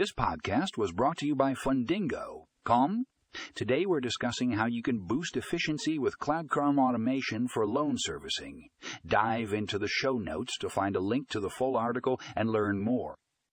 This podcast was brought to you by Fundingo. Com? Today we're discussing how you can boost efficiency with Cloud CRM automation for loan servicing. Dive into the show notes to find a link to the full article and learn more.